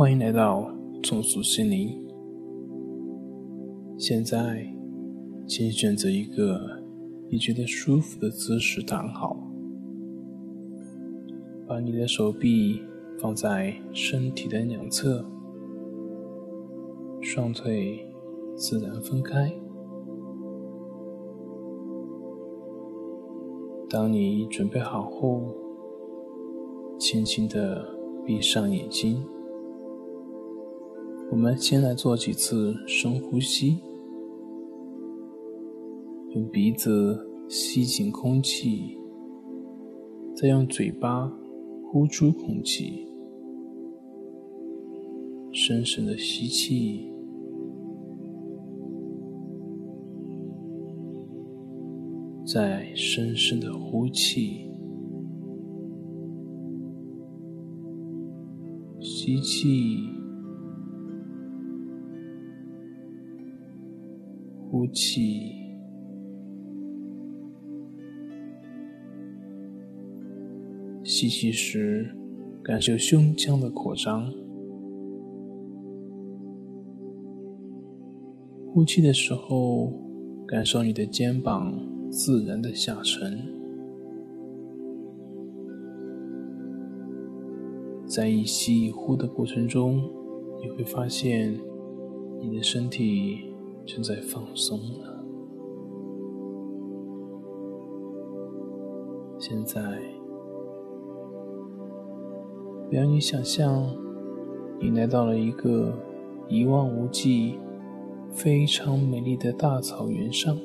欢迎来到重塑心灵。现在，请选择一个你觉得舒服的姿势躺好，把你的手臂放在身体的两侧，双腿自然分开。当你准备好后，轻轻的闭上眼睛。我们先来做几次深呼吸，用鼻子吸进空气，再用嘴巴呼出空气。深深的吸气，再深深的呼气。吸气，呼气。吸气时，感受胸腔的扩张；呼气的时候，感受你的肩膀自然的下沉。在一吸一呼的过程中，你会发现你的身体正在放松了。现在，让你想象你来到了一个一望无际、非常美丽的大草原上，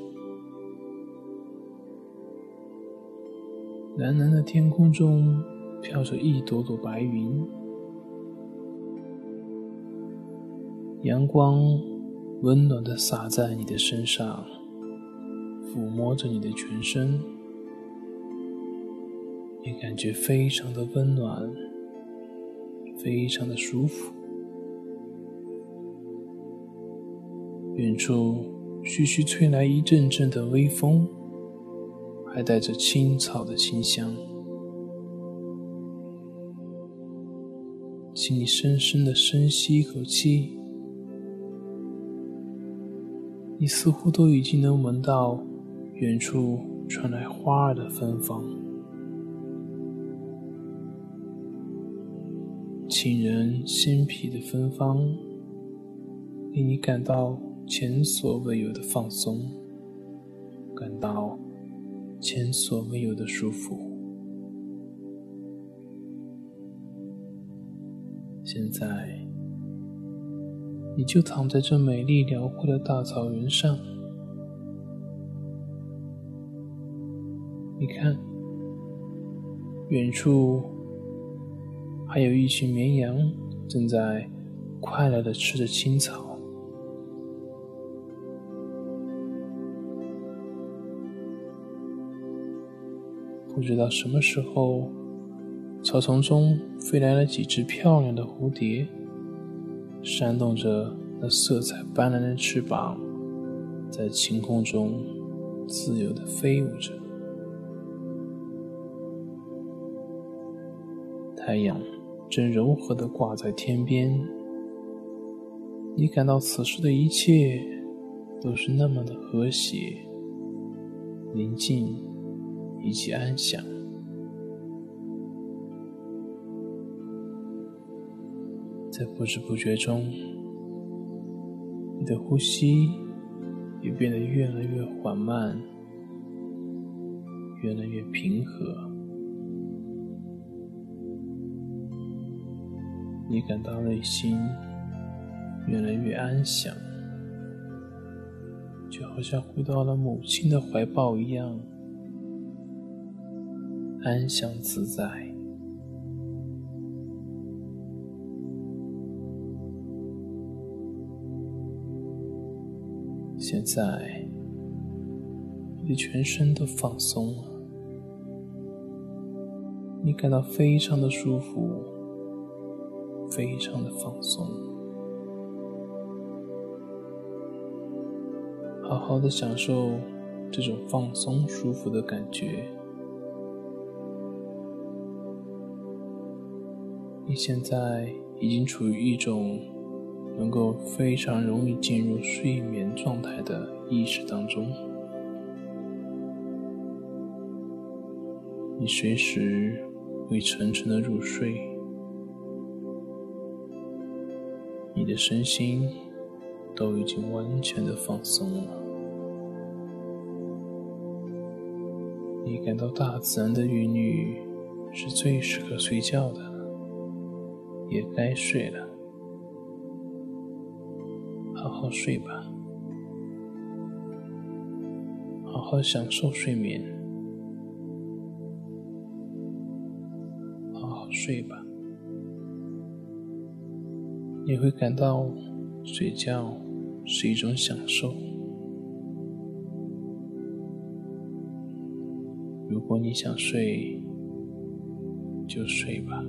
蓝蓝的天空中。飘着一朵朵白云，阳光温暖的洒在你的身上，抚摸着你的全身，你感觉非常的温暖，非常的舒服。远处徐徐吹来一阵阵的微风，还带着青草的清香。请你深深的深吸一口气，你似乎都已经能闻到远处传来花儿的芬芳，沁人心脾的芬芳，令你感到前所未有的放松，感到前所未有的舒服。现在，你就躺在这美丽辽阔的大草原上。你看，远处还有一群绵羊正在快乐的吃着青草。不知道什么时候。草丛中飞来了几只漂亮的蝴蝶，扇动着那色彩斑斓的翅膀，在晴空中自由的飞舞着。太阳正柔和的挂在天边，你感到此时的一切都是那么的和谐、宁静以及安详。在不知不觉中，你的呼吸也变得越来越缓慢，越来越平和。你感到内心越来越安详，就好像回到了母亲的怀抱一样，安详自在。现在，你的全身都放松了，你感到非常的舒服，非常的放松。好好的享受这种放松、舒服的感觉。你现在已经处于一种能够非常容易进入睡眠状态的意识当中。你随时会沉沉的入睡，你的身心都已经完全的放松了。你感到大自然的韵律是最适合睡觉的，也该睡了，好好睡吧，好好享受睡眠。好好睡吧，你会感到睡觉是一种享受。如果你想睡，就睡吧。